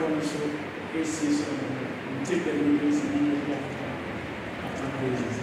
I can come from so AC so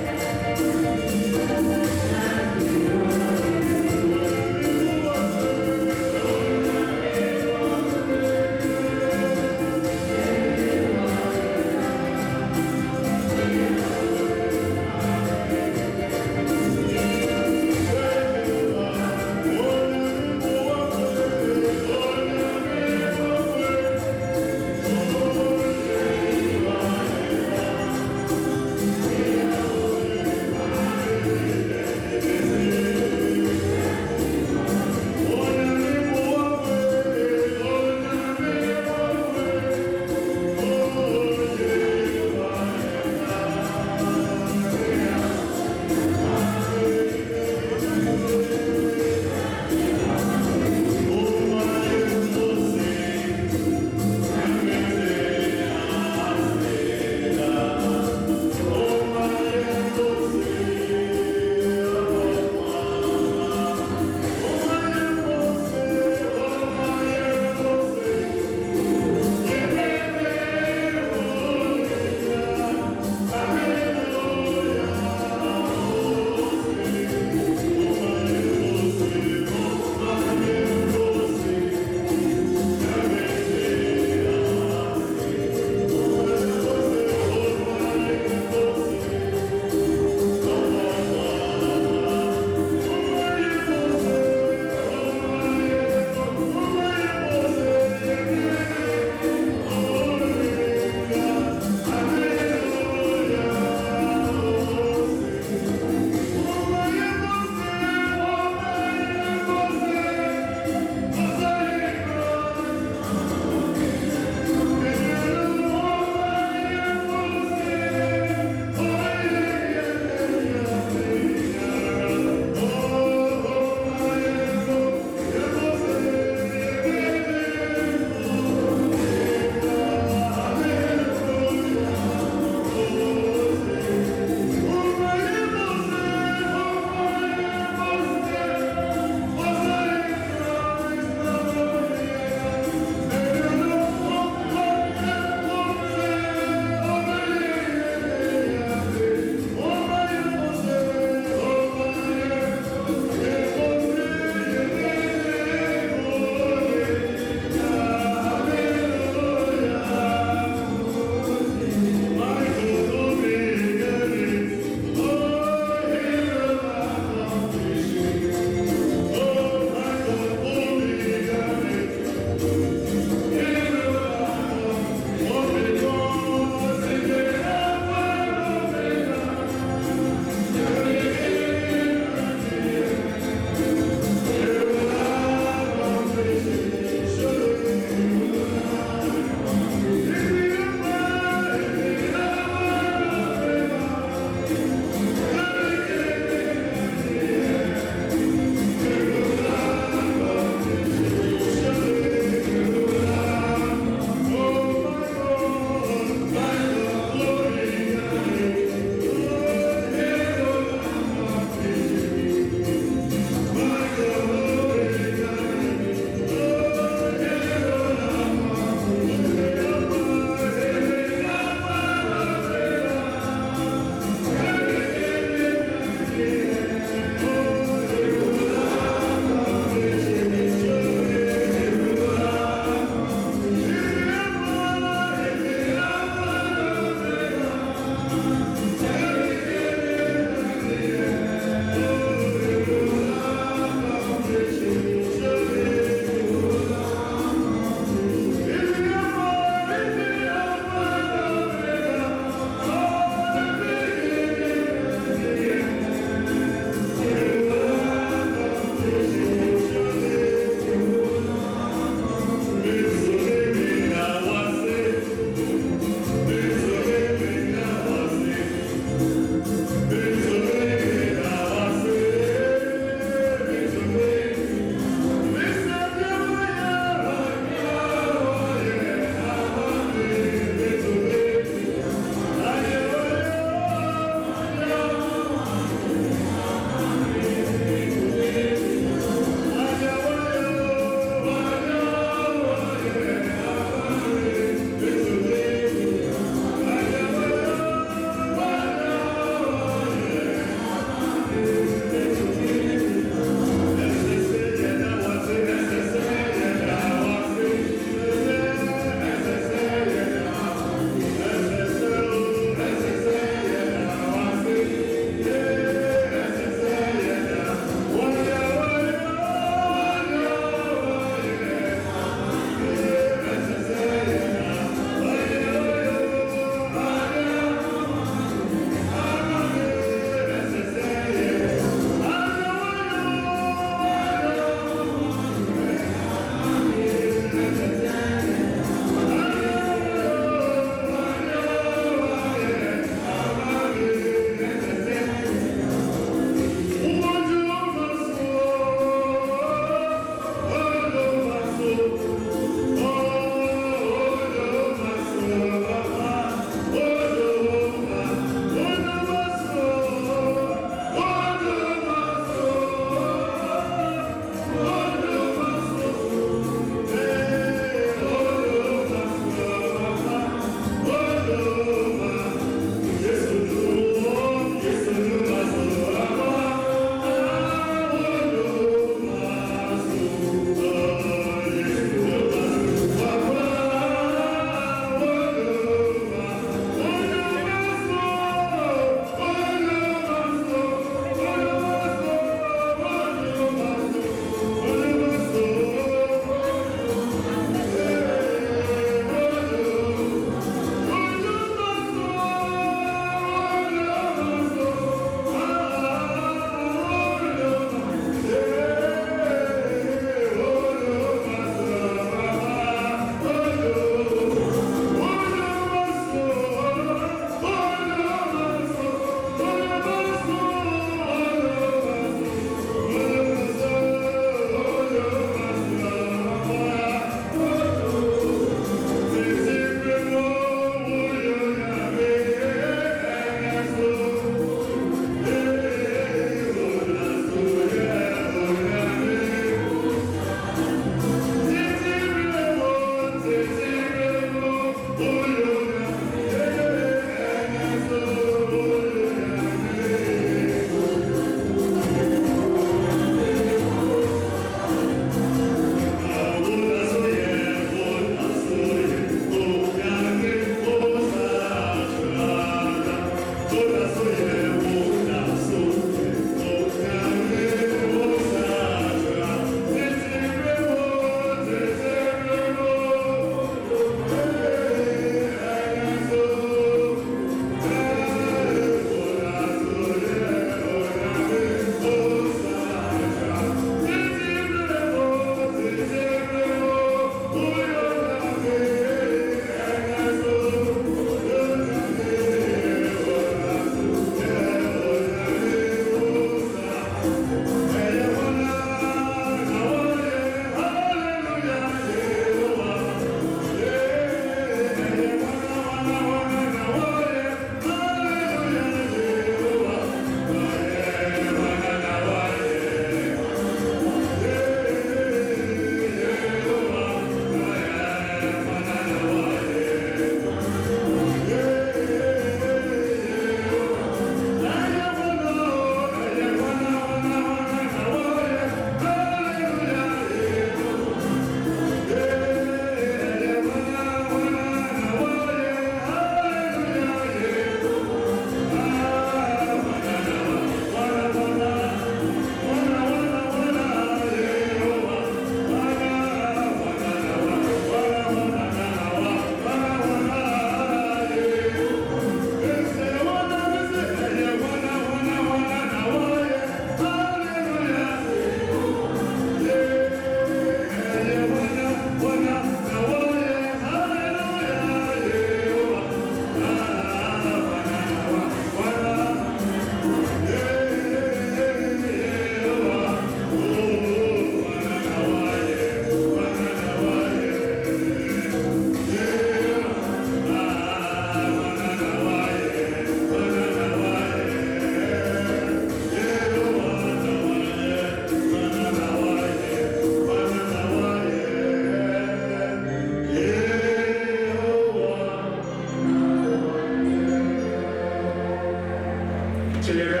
Celebrate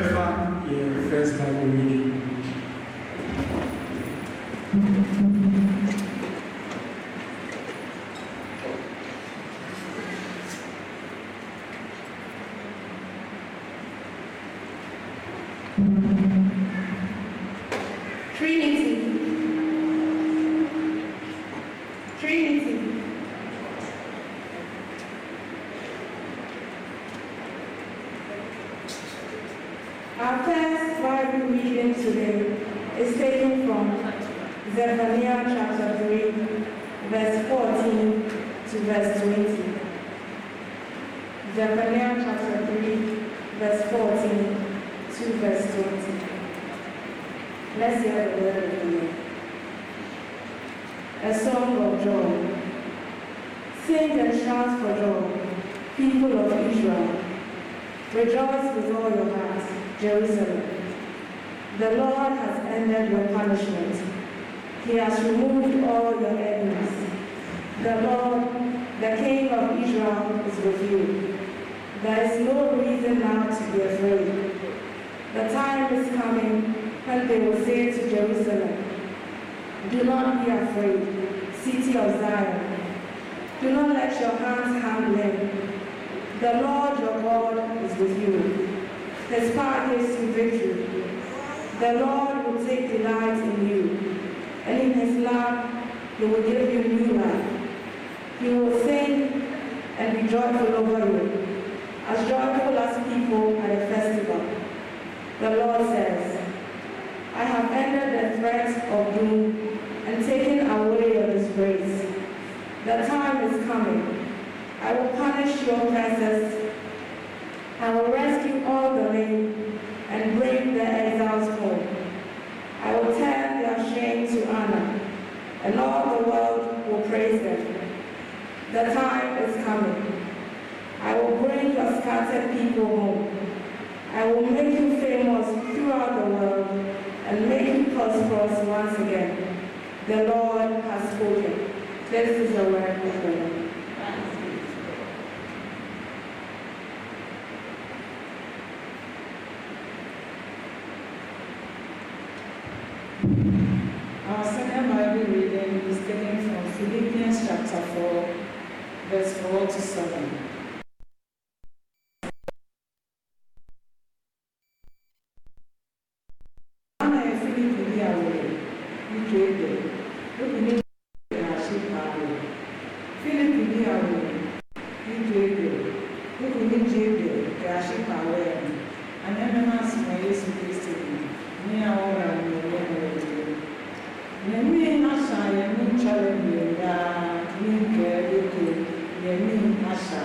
in first Bible reading. challenge ya ninkeleke yẹmi asa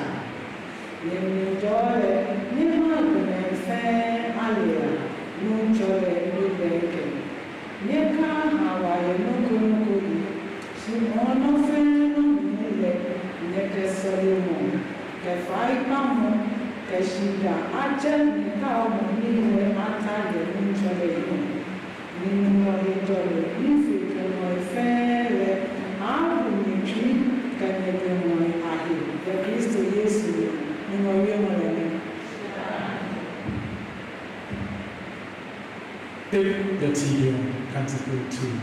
yẹmi jọọlẹ nínú agbẹnẹ fẹ alẹ ló ń jọlẹ níbẹkẹ níka àwàyẹ lókòlókò yìí ṣùgbọ́n lọfẹ lónìí lẹ ìyẹkẹsẹlẹ mọ kẹfà ipá mọ kẹsìdà ajẹ níka ọmọ nílẹ ata yẹ ló ń jọlẹ yìí nínú ọdẹ jọlẹ nífẹẹ. मौर्यमणले Tipp der Tiger, kannst du gut tun.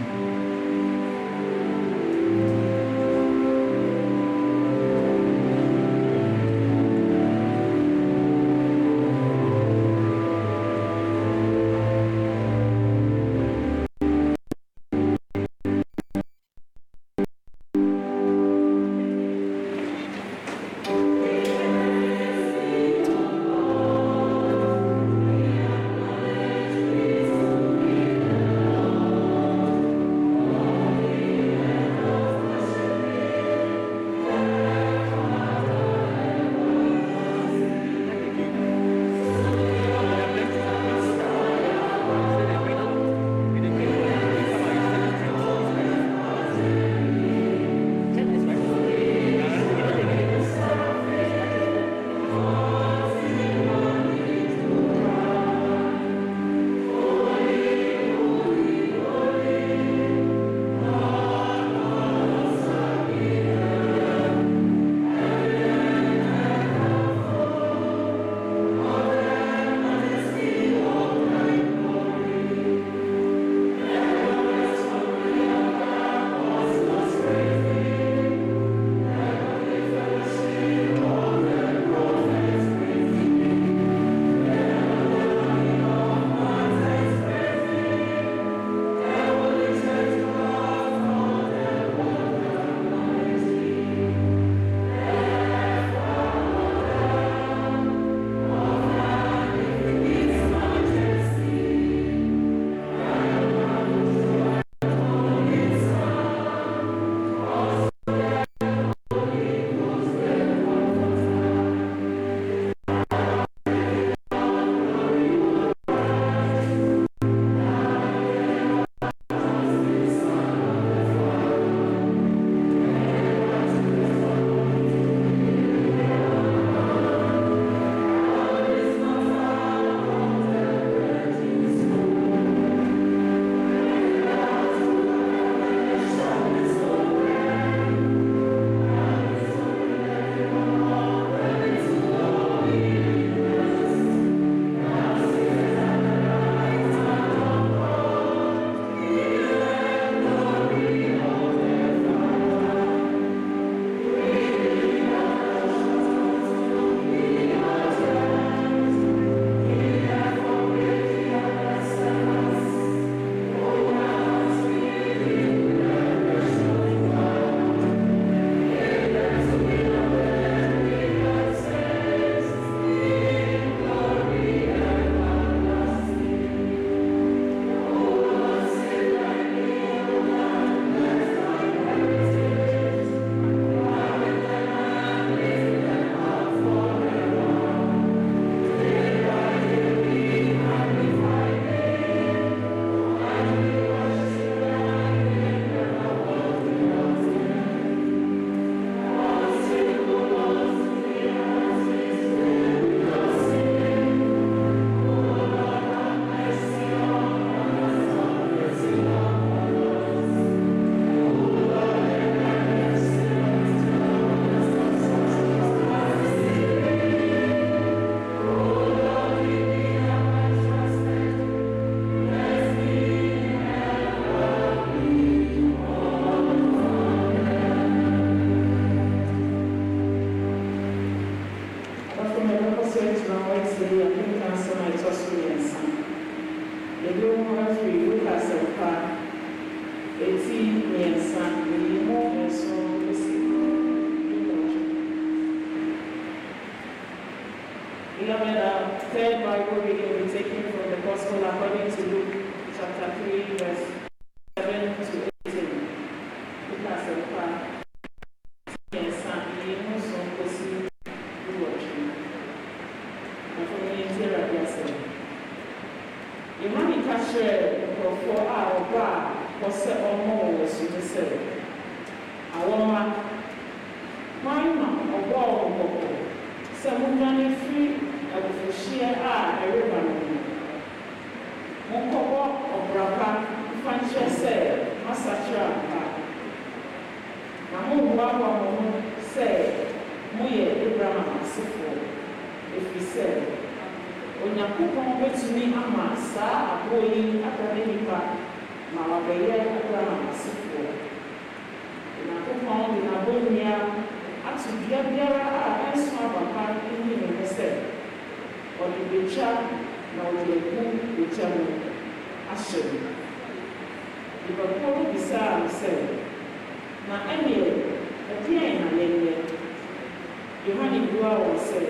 Yohane bua wɔn sɛ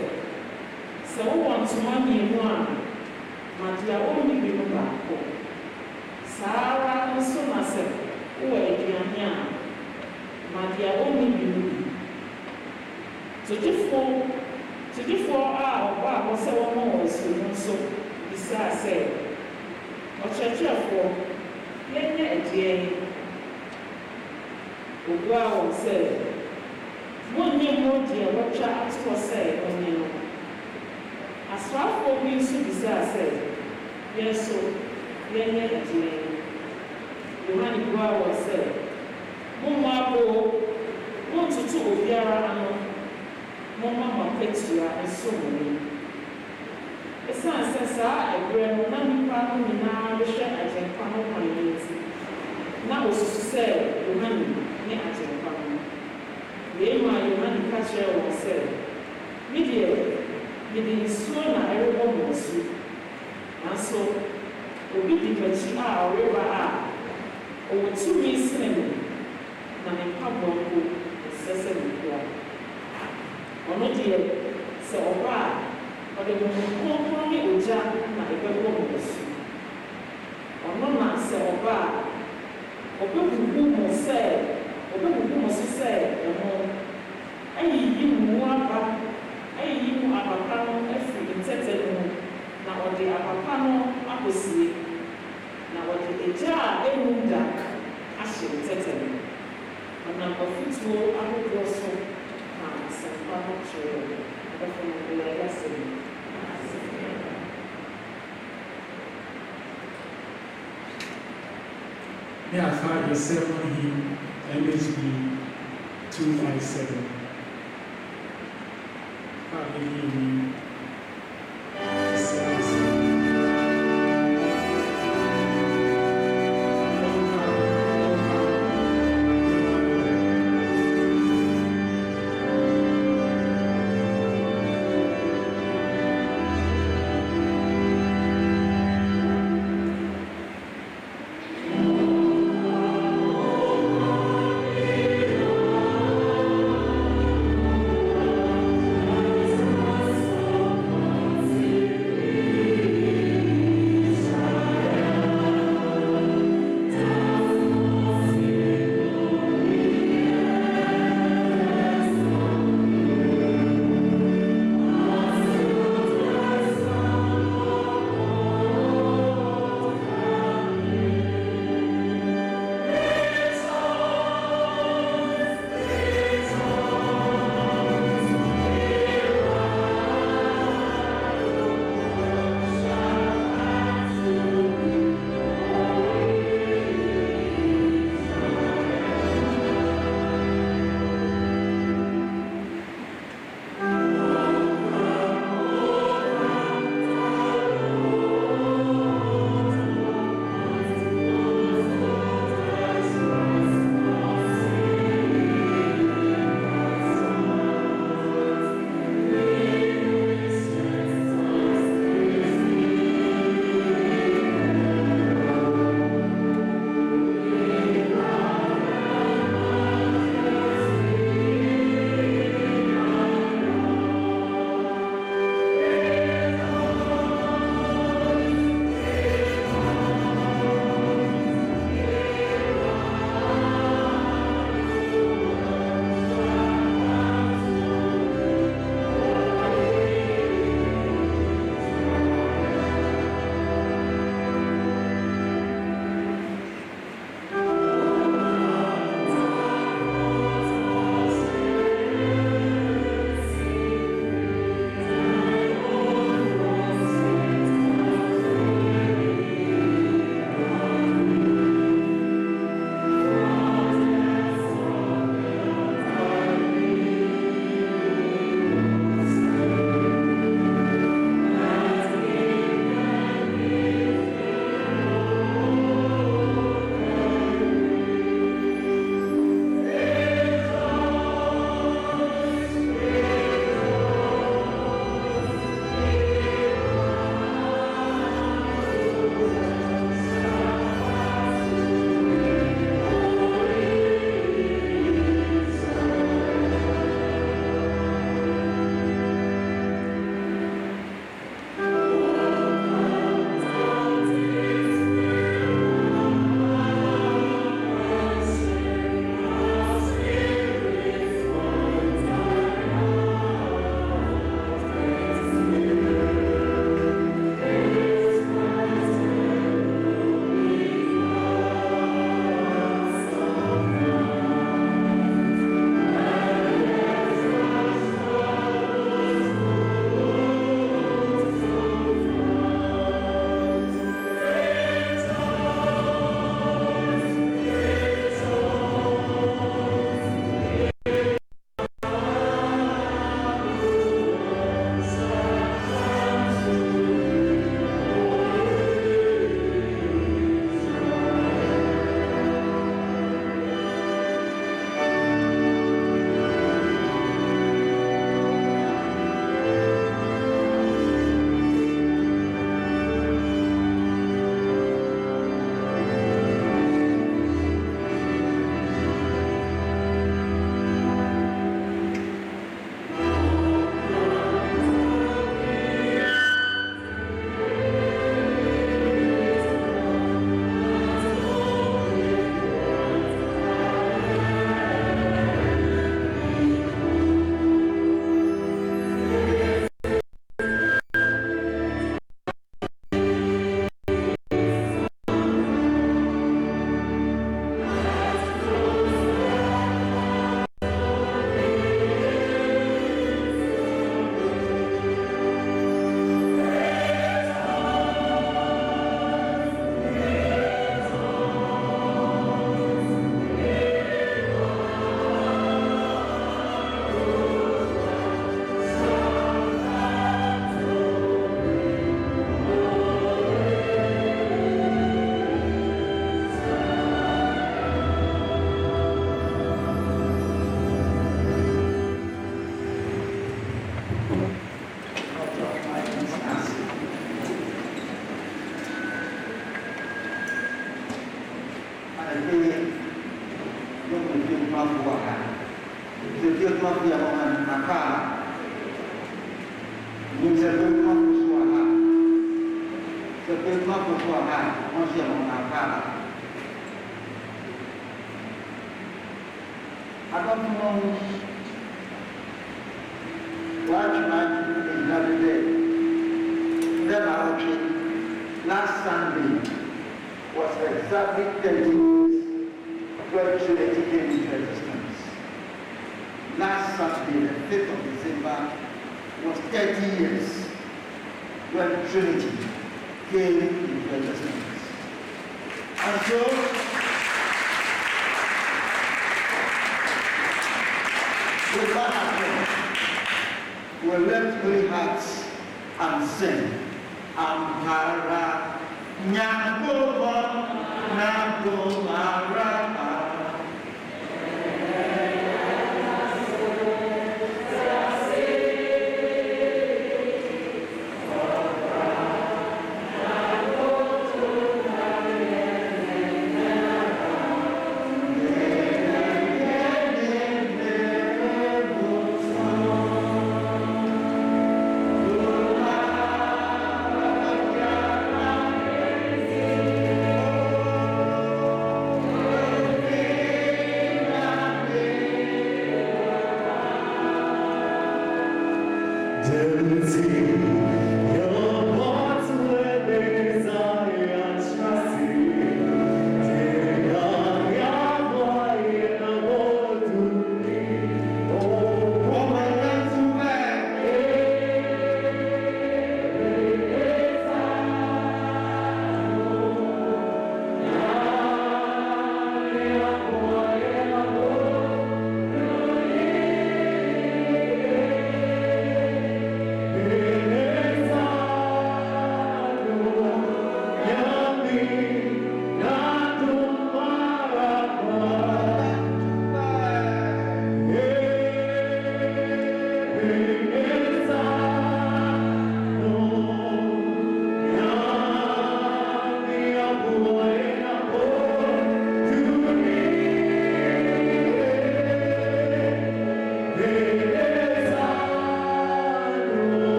sɛ wowɔ ntoma mmienu a ma deɛ ɔnni bi no baako saa ara nso na sɛ wowɔ aduane a ma deɛ ɔnni bi no bi togyefoɔ togyefoɔ a ɔbɔ a wɔsɛ wɔma wɔn so no nso bisaa sɛ ɔkyerɛkyerɛfoɔ yɛnyɛ ɛdeɛn obuaa wɔn sɛ monnye mo deɛ wɔtwa ato hɔ sɛ ɔnyɛ no asraafoɔ bi nso bisaa sɛ yɛn so yɛnyɛ ɛdeɛn yohane buaa wɔn sɛ mommɔ aboo montoto obiara ano momma mo akatua nso mo ni ɛsiane sɛ saa ɛberɛ no na nnipa no nyinaa bɛhwɛ agyenkwa no kwan no nti na osusu sɛ yohane ne agyenkwa no wei ma yohane ka kyerɛ wɔn sɛ me deɛ mede nsuo na ɛrebɔ mo asu nanso obi di m'akyi a ɔreba a ɔwɔ tumi sene me na ne mpaboa mpo ɛsɛ sɛ mekura ɔno deɛ sɛ ɔba a ɔde honhom kronkron ne ogya na ɛbɛbɔ mo asu ɔno na sɛ ɔba a ɔbɛbubu mo sɛ ɔbɛbubu mo so sɛ ɛho ayiyi mu aba ayiyi mo apapa no no mu na ɔde apapa no akɔsie na ɔde agya a ɛnum da ahyɛ ntɛtɛ no ɔnam afotuo ahodoɔ so na asɛmpa no kyerɛ ɛbɛfo no bɛyɛ May I find yourself on him, MHB 257. Hallelujah.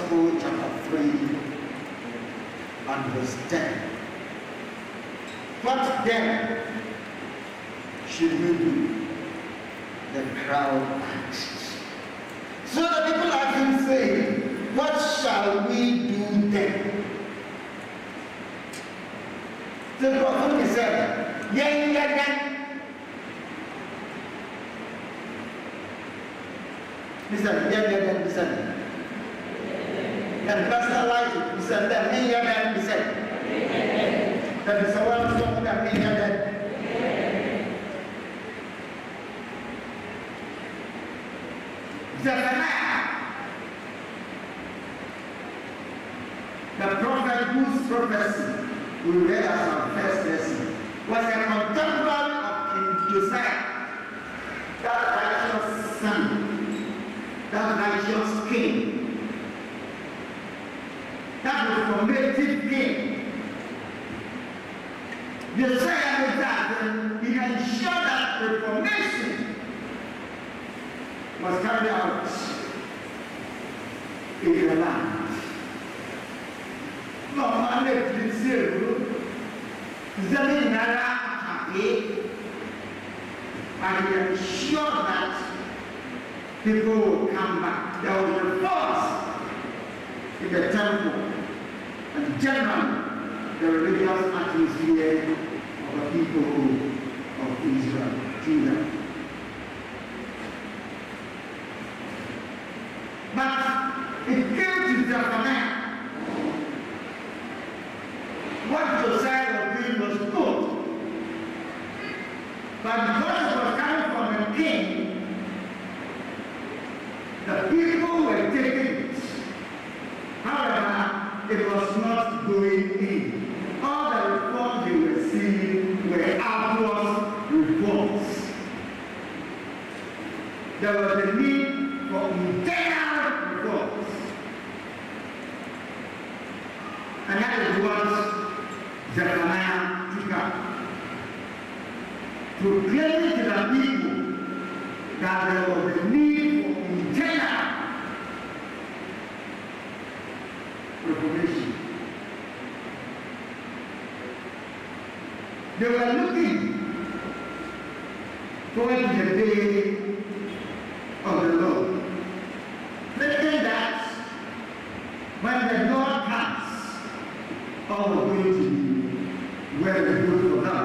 Gospel, chapter 3, and verse 10. What then should we do? The crowd asks. So the people have been saying, What shall we do then? The prophet said, Yeah, yeah, yeah. He said, yeah, yeah. And personalize it. Listen, then yen yen yen, listen. That is the one song that yen yen. Zephaniah, the prophet whose prophecy we read as our first lesson, was a contemporary of King Josiah, that righteous son, that righteous king, Josiah was that and he ensured that reformation was carried out in the land. Zẹ́lẹ̀ náírà àkàpé, and that people will come back. There was a force in the temple, generally the religious atmosphere of the people of Israel, Judah. But it came to Zephaniah. What Josiah was doing was good. But because it was coming from a king, the people were taking it. However, it was not going in. All the reforms you were seeing were outward reforms. There was a need for internal reforms. And that is what Zephaniah took up. Proclaiming to the people that there was a need for internal reformation. They were looking forward to the day of the Lord. Thinking that when the Lord comes, all was going to be well and good for them.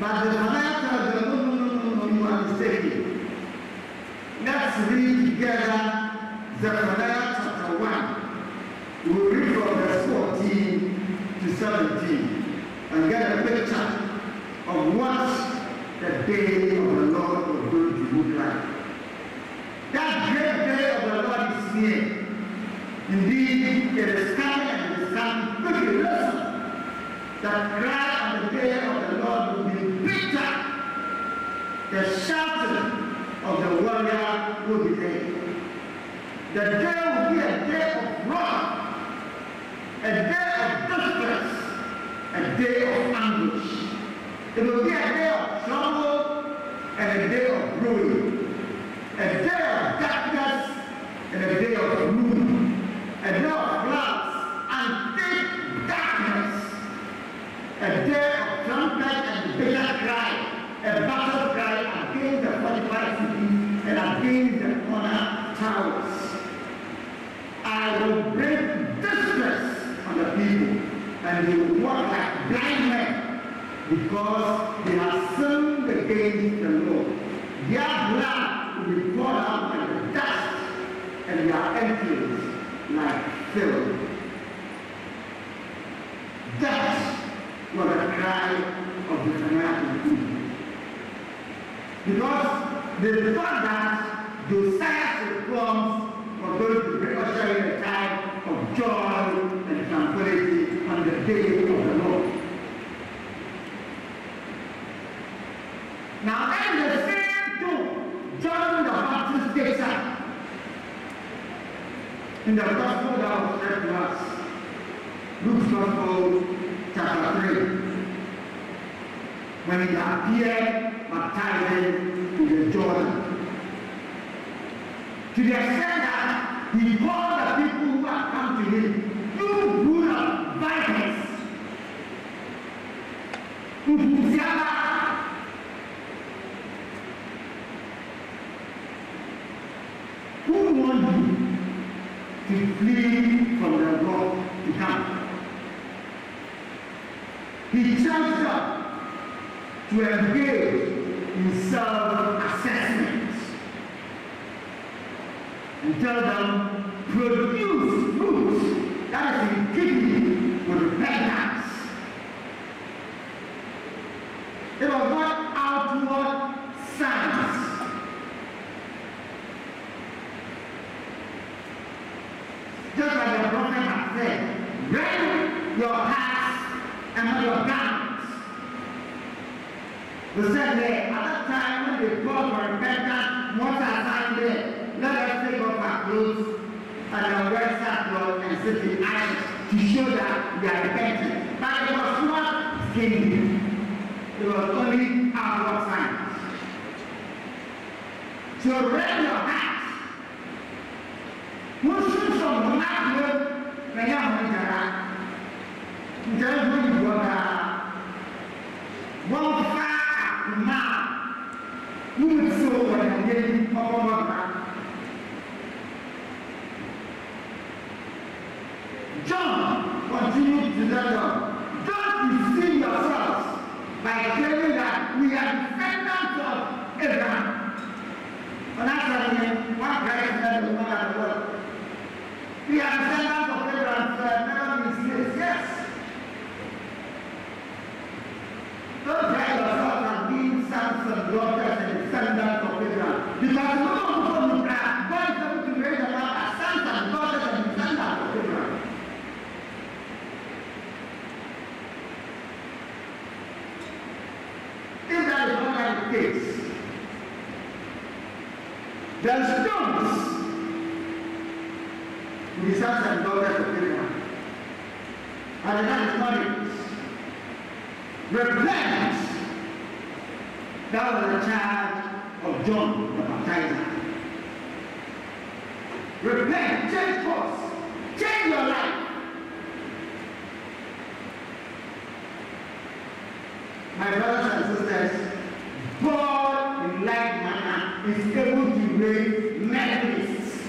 But the Messiah tells them, no, no, no, no, no, you are mistaken. Let's read together Zephaniah chapter 1. We'll read from verse 14 to 17 get a picture of what the day of the Lord was going to look like. That great day of the Lord is near. Indeed, is coming and is coming quickly. Listen. The cry on the day of the Lord will be bitter. The shouting of the warrior will be there. The day will be a day of wrath, a day of a day of anguish. It will be a day of trouble and a day of ruin, a day of darkness and a day of gloom, a day of clouds and thick darkness, a day of trumpet and bitter cry, a battle cry against the fortified cities and against the corner towers. I will bring distress on the people, and they will walk like blind men because they have sinned against the Lord. Their blood will be poured out like dust, and their entrance like filth. That was the cry of the Samaritan people. Because they thought that Josiah's reforms were going to bring us in a time of joy and tranquility on the day of the Lord. Now, that is the same too. John the Baptist takes up in the gospel that was read to us. Luke's gospel, chapter 3. When he appeared baptizing in the Jordan. To the extent that he called the people who had come to him, you brood of Upuziaba, who warned you to flee from the to come. He charged them to engage in self-assessment and tell them produce fruit that is in keeping with repentance. It was not outward signs. Just like the prophet had said, rend your hearts and not your garments. We said there, at that time when they called for repentance, Moses assigned there, let us take off our clothes and our wear sackcloth and sit in ashes to show that we are repentant. But it was not skinny. It was only outward signs. So rend your hearts. Yang menyerah, Repent. That was the charge of John the Baptizer. Repent, change course, change your life. My brothers and sisters, God in like manner is able to raise Methodists.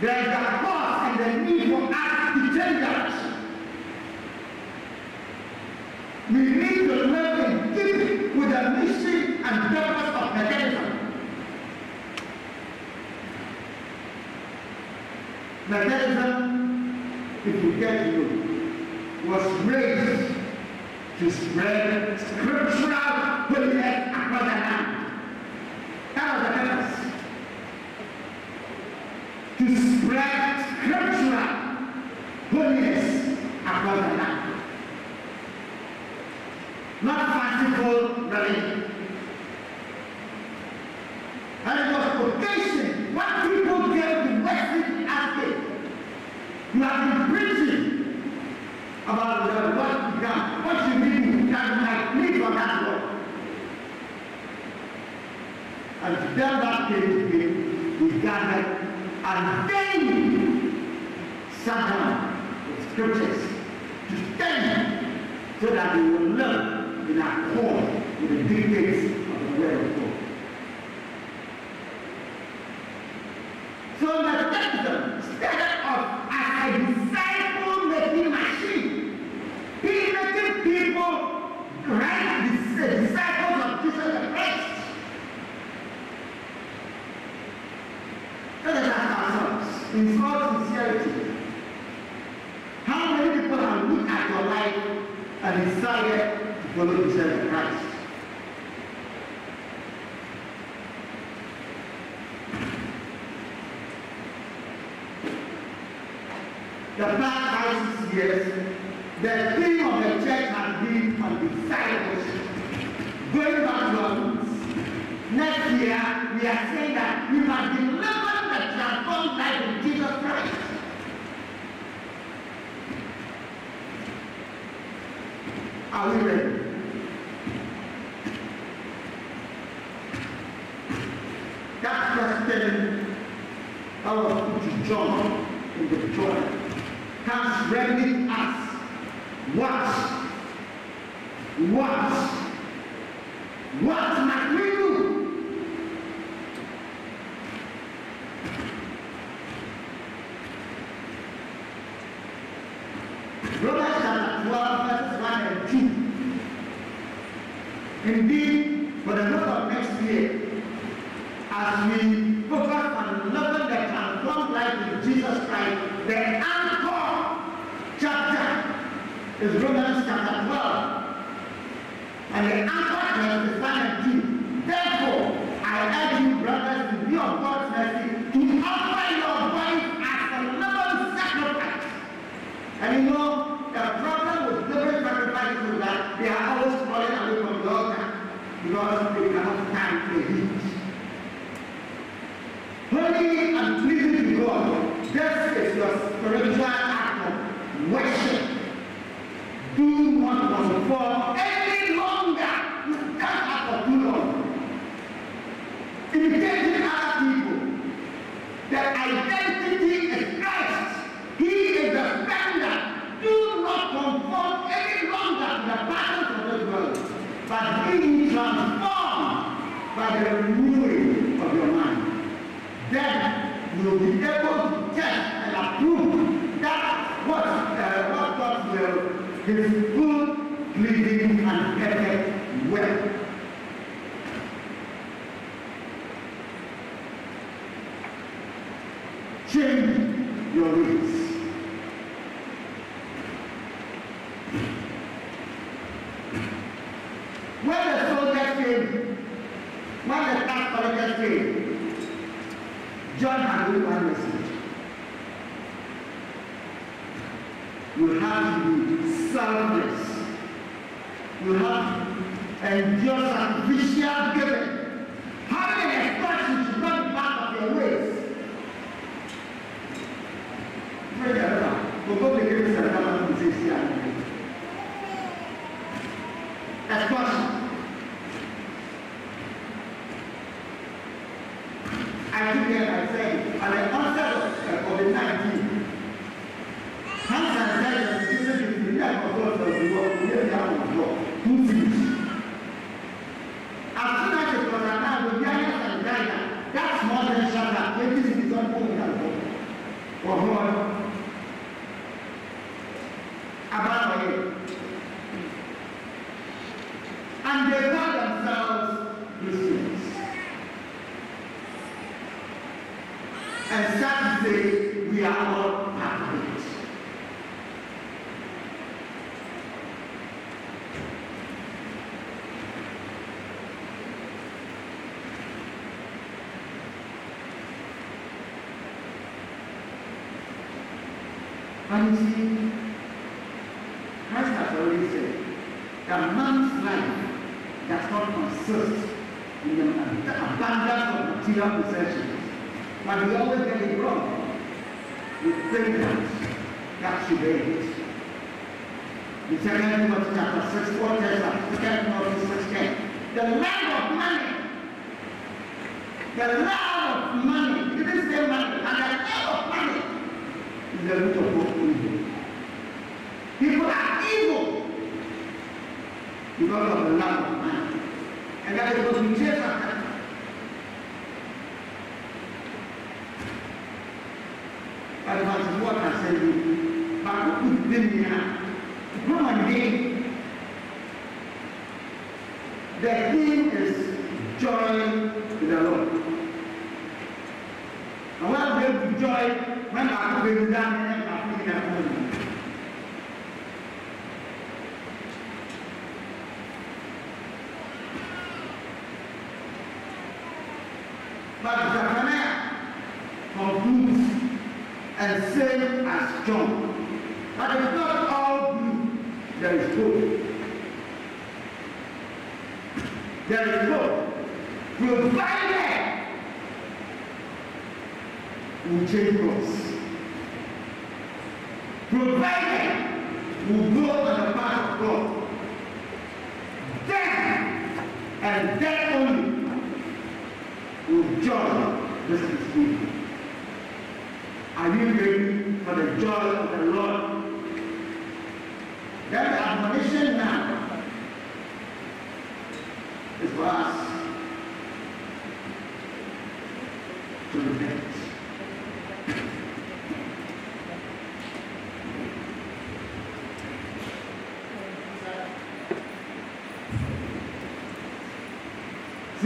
There is a cause and the need for us to change direction. We need to live in keeping with the mission and purpose of Methodism. Methodism, if you get to know, was raised to spread in all sincerity, how many people have looked at your life and decided to follow Jesus Christ?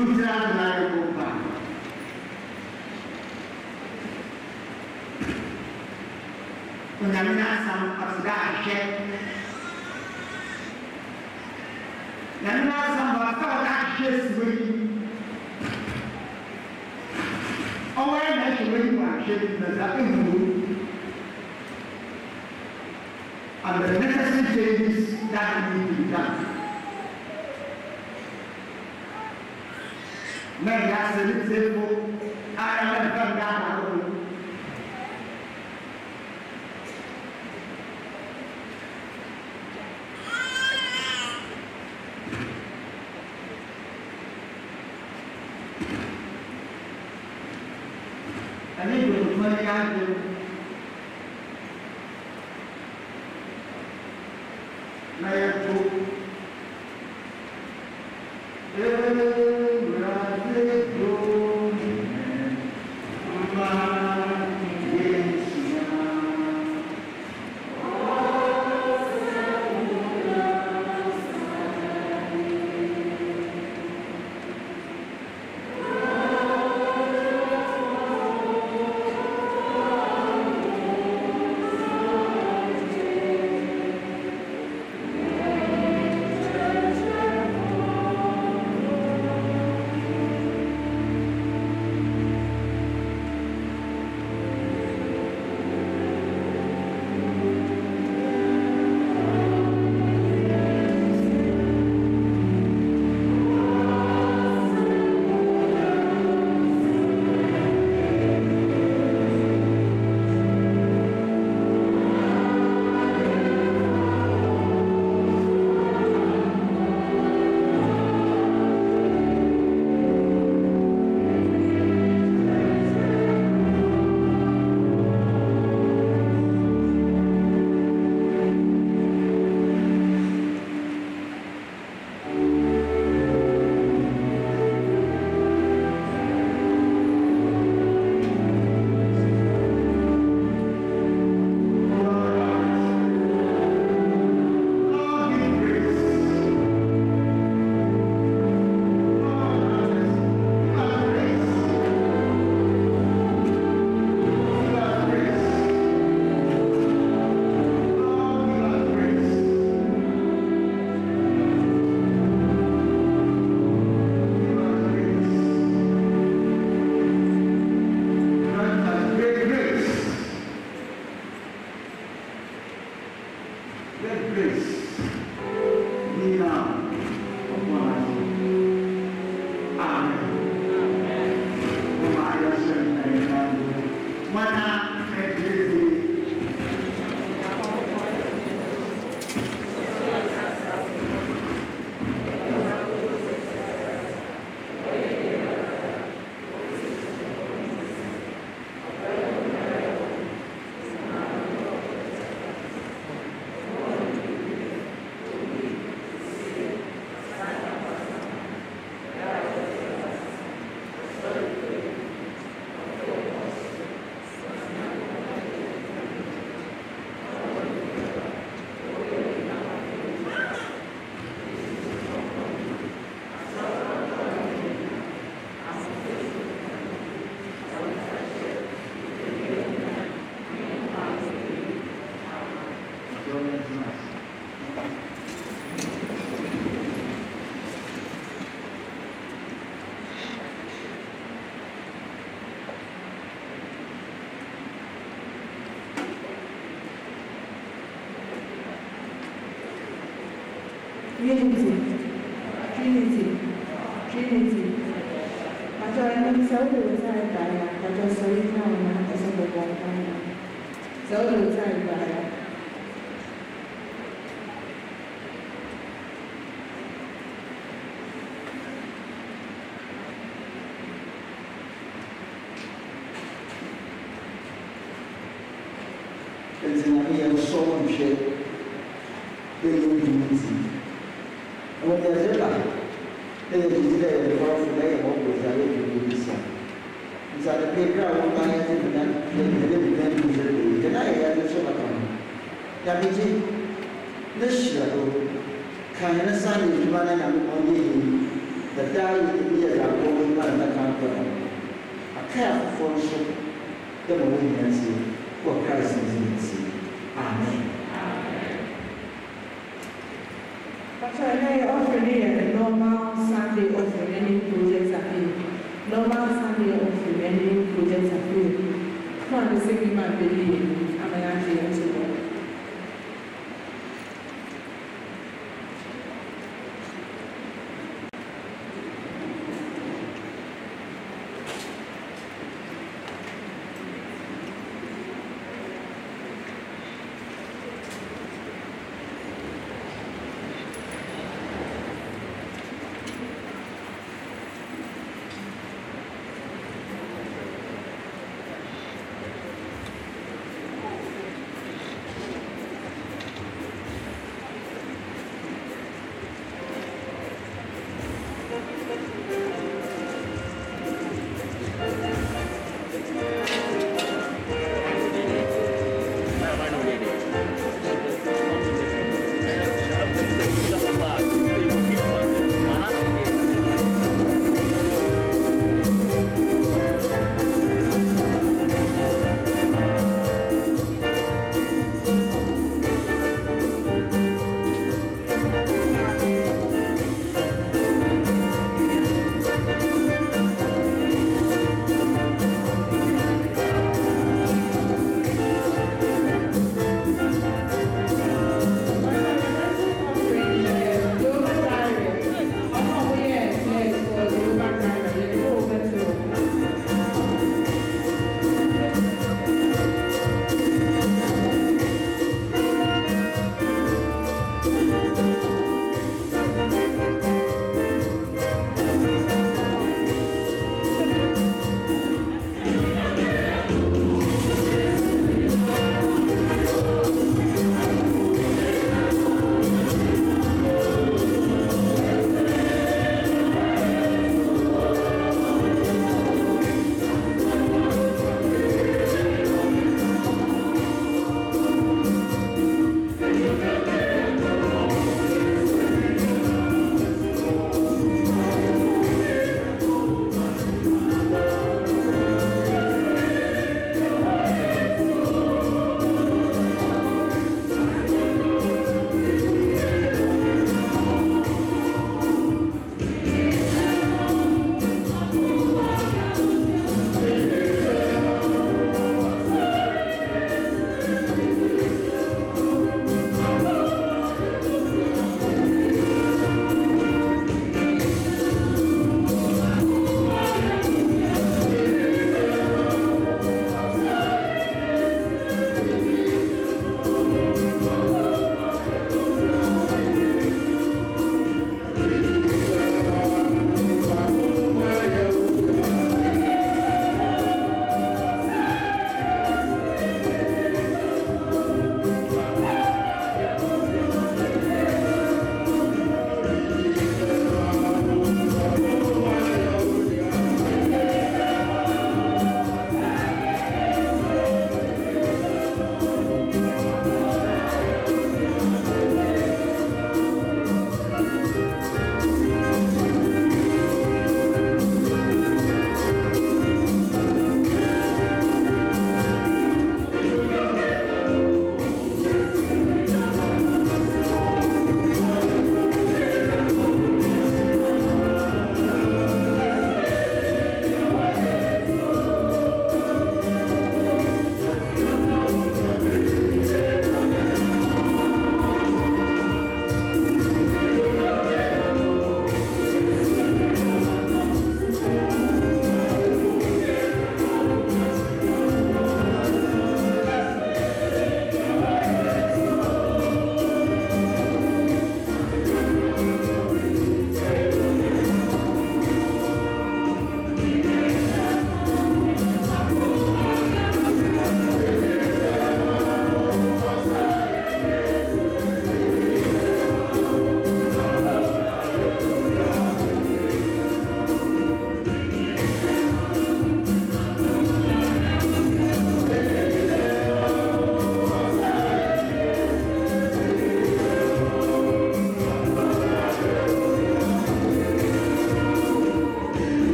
سترا naye kumpanda kuna mnasam afdaashe na mnasam bafadaashe siwei owena siwei waashe naza emuru and the necessary changes that we has an example Let grace be now upon us. Amen. Amen. Amen. Amen. Amen. Amen. Amen.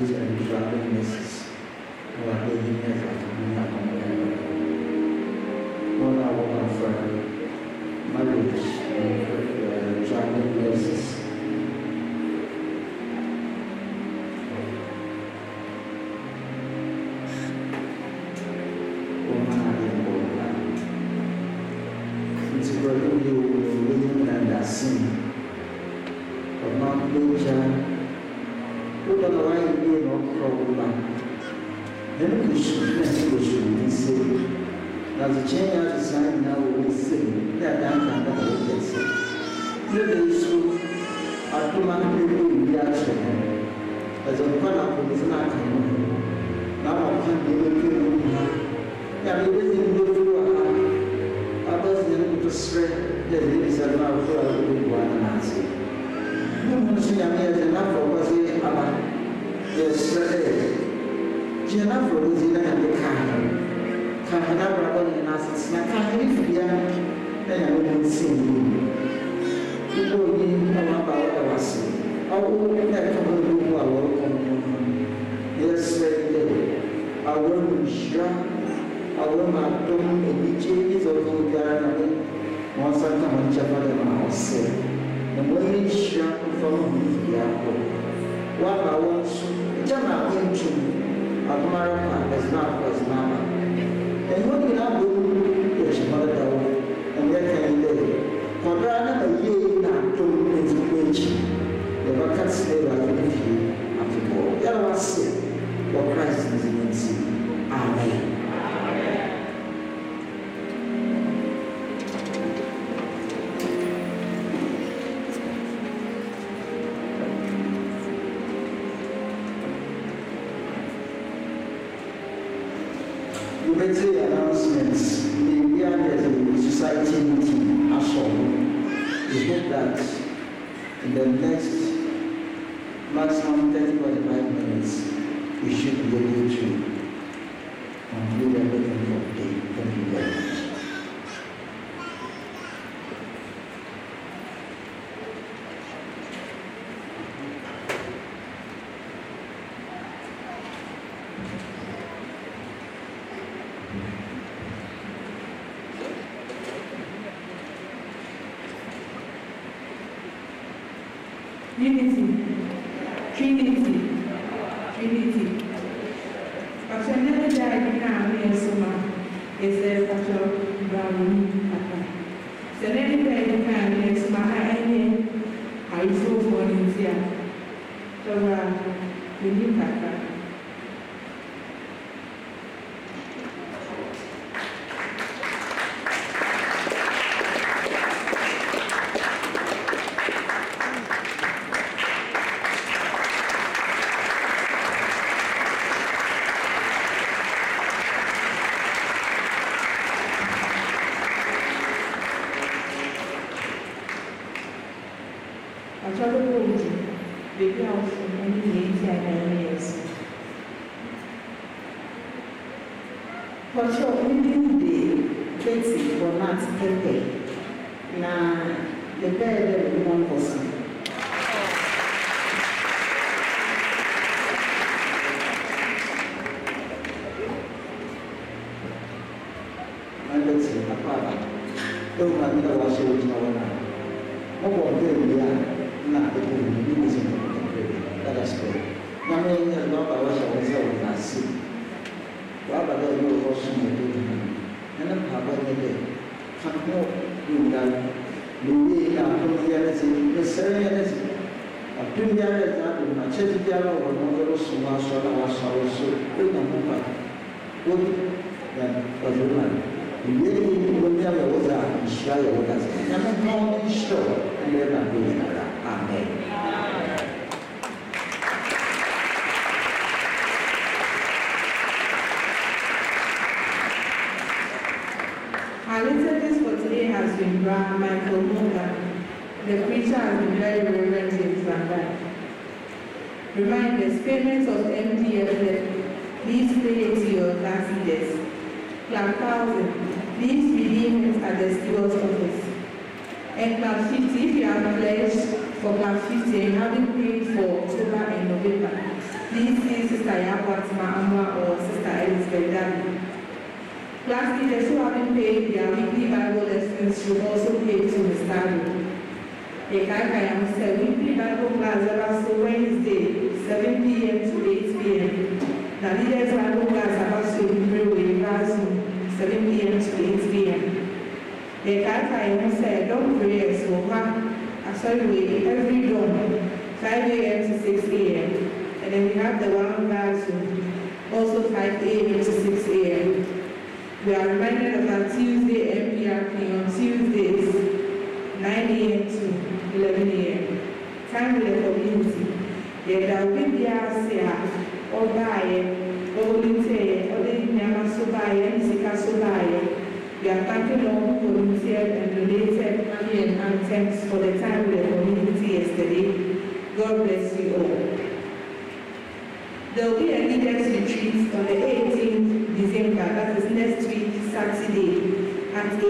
And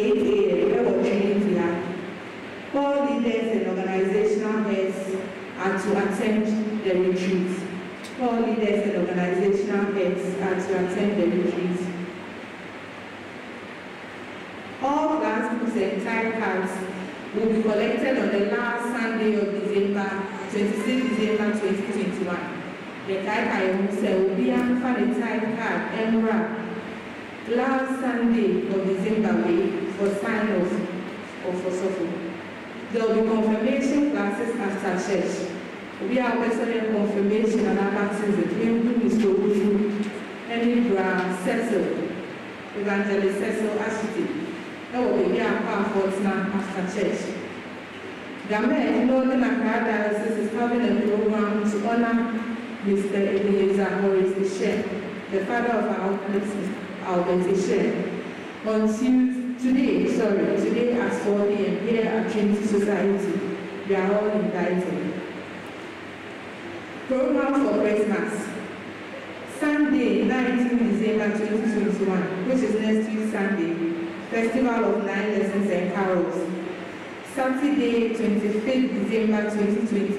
8 a.m. Where we're training to have. All leaders and organizational heads are to attend the retreat. All leaders and organizational heads are to attend the retreat. All class and time cards will be collected on the last Sunday of December, 26 December 2021 yɛkaekae ho sɛ obiara mfa ne time card mmra last sunday of december wei for sign off of ɔsɔfo there will be confirmation classes after church. We a wɔbɛsɛ yɛ confirmation and our baptism ehu mr owusu ɛne bra cecil evangelist cecil ashiti ɛwɔ baabi a akɔ afɔtena after church. Gamet northern accra diocese is having a program to honour Mr. Ebenezer Morris Ishem, the father of our Ishem, on Tuesday, today, sorry, today at 4 p.m. here at Trinity Society. We are all invited. Program for Christmas. Sunday, 19 December 2021, which is next week Sunday, Festival of Nine Lessons and Carols. Saturday, 25th December 2020,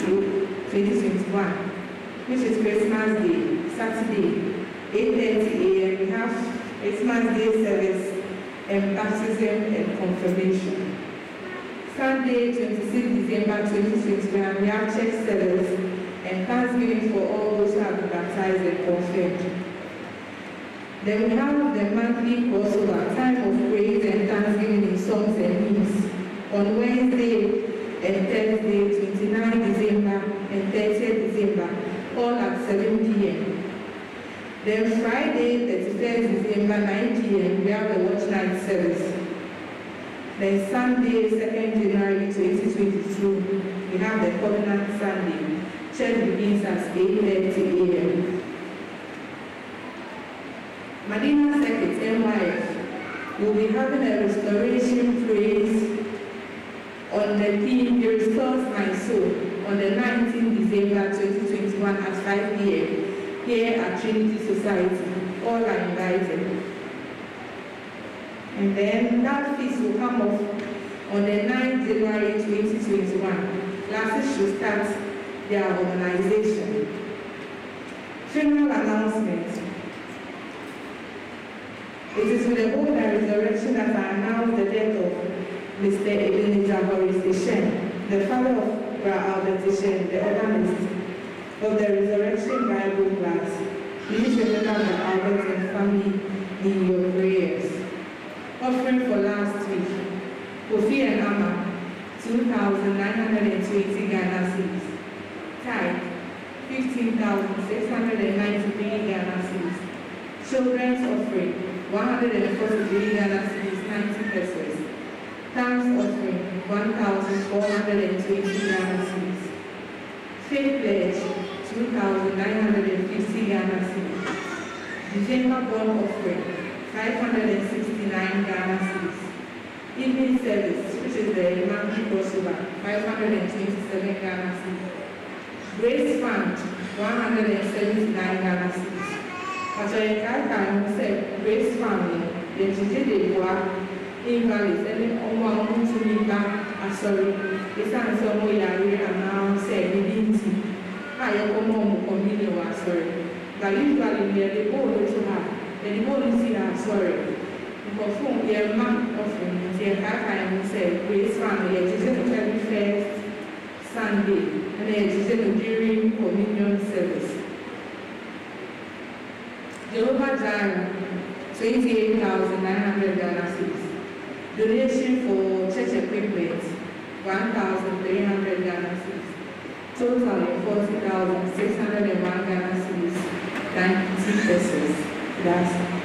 2021 which is Christmas Day, Saturday, 8.30 a.m. We have Christmas Day service baptism and confirmation. Sunday, 26 December 2021, we have church service and thanksgiving for all those who have been baptized and confirmed. Then we have the monthly crossover, time of praise and thanksgiving in songs and hymns on Wednesday and Thursday, 29 December and 30 December all at 7 p.m. Then Friday, 31st December, 9 p.m., we have the watch night service. Then Sunday, 2nd January 2022, we have the Covenant Sunday. Church begins at 8.30 a.m. Medina Circuit, NYF, will be having a restoration praise on the theme, He Restores My Soul on the 19th December 2021 at 5 p.m. here at Trinity Society. All are invited. And then that feast will come off on the 9th January 2021. Classes should start their organization. Funeral announcement. It is with the hope and resurrection that I announce the death of Mr. Ebenezer Horace the father of Bra Albert the organist of the Resurrection Bible class. Please remember the Albert and family in your prayers. Offering for last week, Kofi and Amma, 2,920 Ghana cedis. Tithe, 15,693 Ghana cedis. Children's offering, 143 Ghana cedis, 90 pesewas. Thanks offering, 1,420 Ghana cedis. Faith pledge, 2,950 Ghana cedis. December bond offering, 569 Ghana cedis. Evening service, which is the monthly crossover, 527 Ghana. Grace fund, 179 Ghana cedis. Pastor Ekaka said, Grace family, the Tijede Boa, invalids, and ọmọ àwọn tó ní bá asɔre esiane sɛ ɔmo yare anaa sɛ ebi nti a yɛkɔma ɔmo communion wɔ asɔre but usually no yɛde bowl to ha yɛde bowl si ha asɔre nkɔfo yɛma ɔfo no nti yɛkaakae ho sɛ grace fan first sunday ɛna yɛgyegye no during communion service Jehovah Jireh, twenty-eight thousand nine hundred cedis. Donation for church equipment, one thousand three hundred cedis. Total forty thousand six hundred and one Ghana cedis, ninety pesewas. That's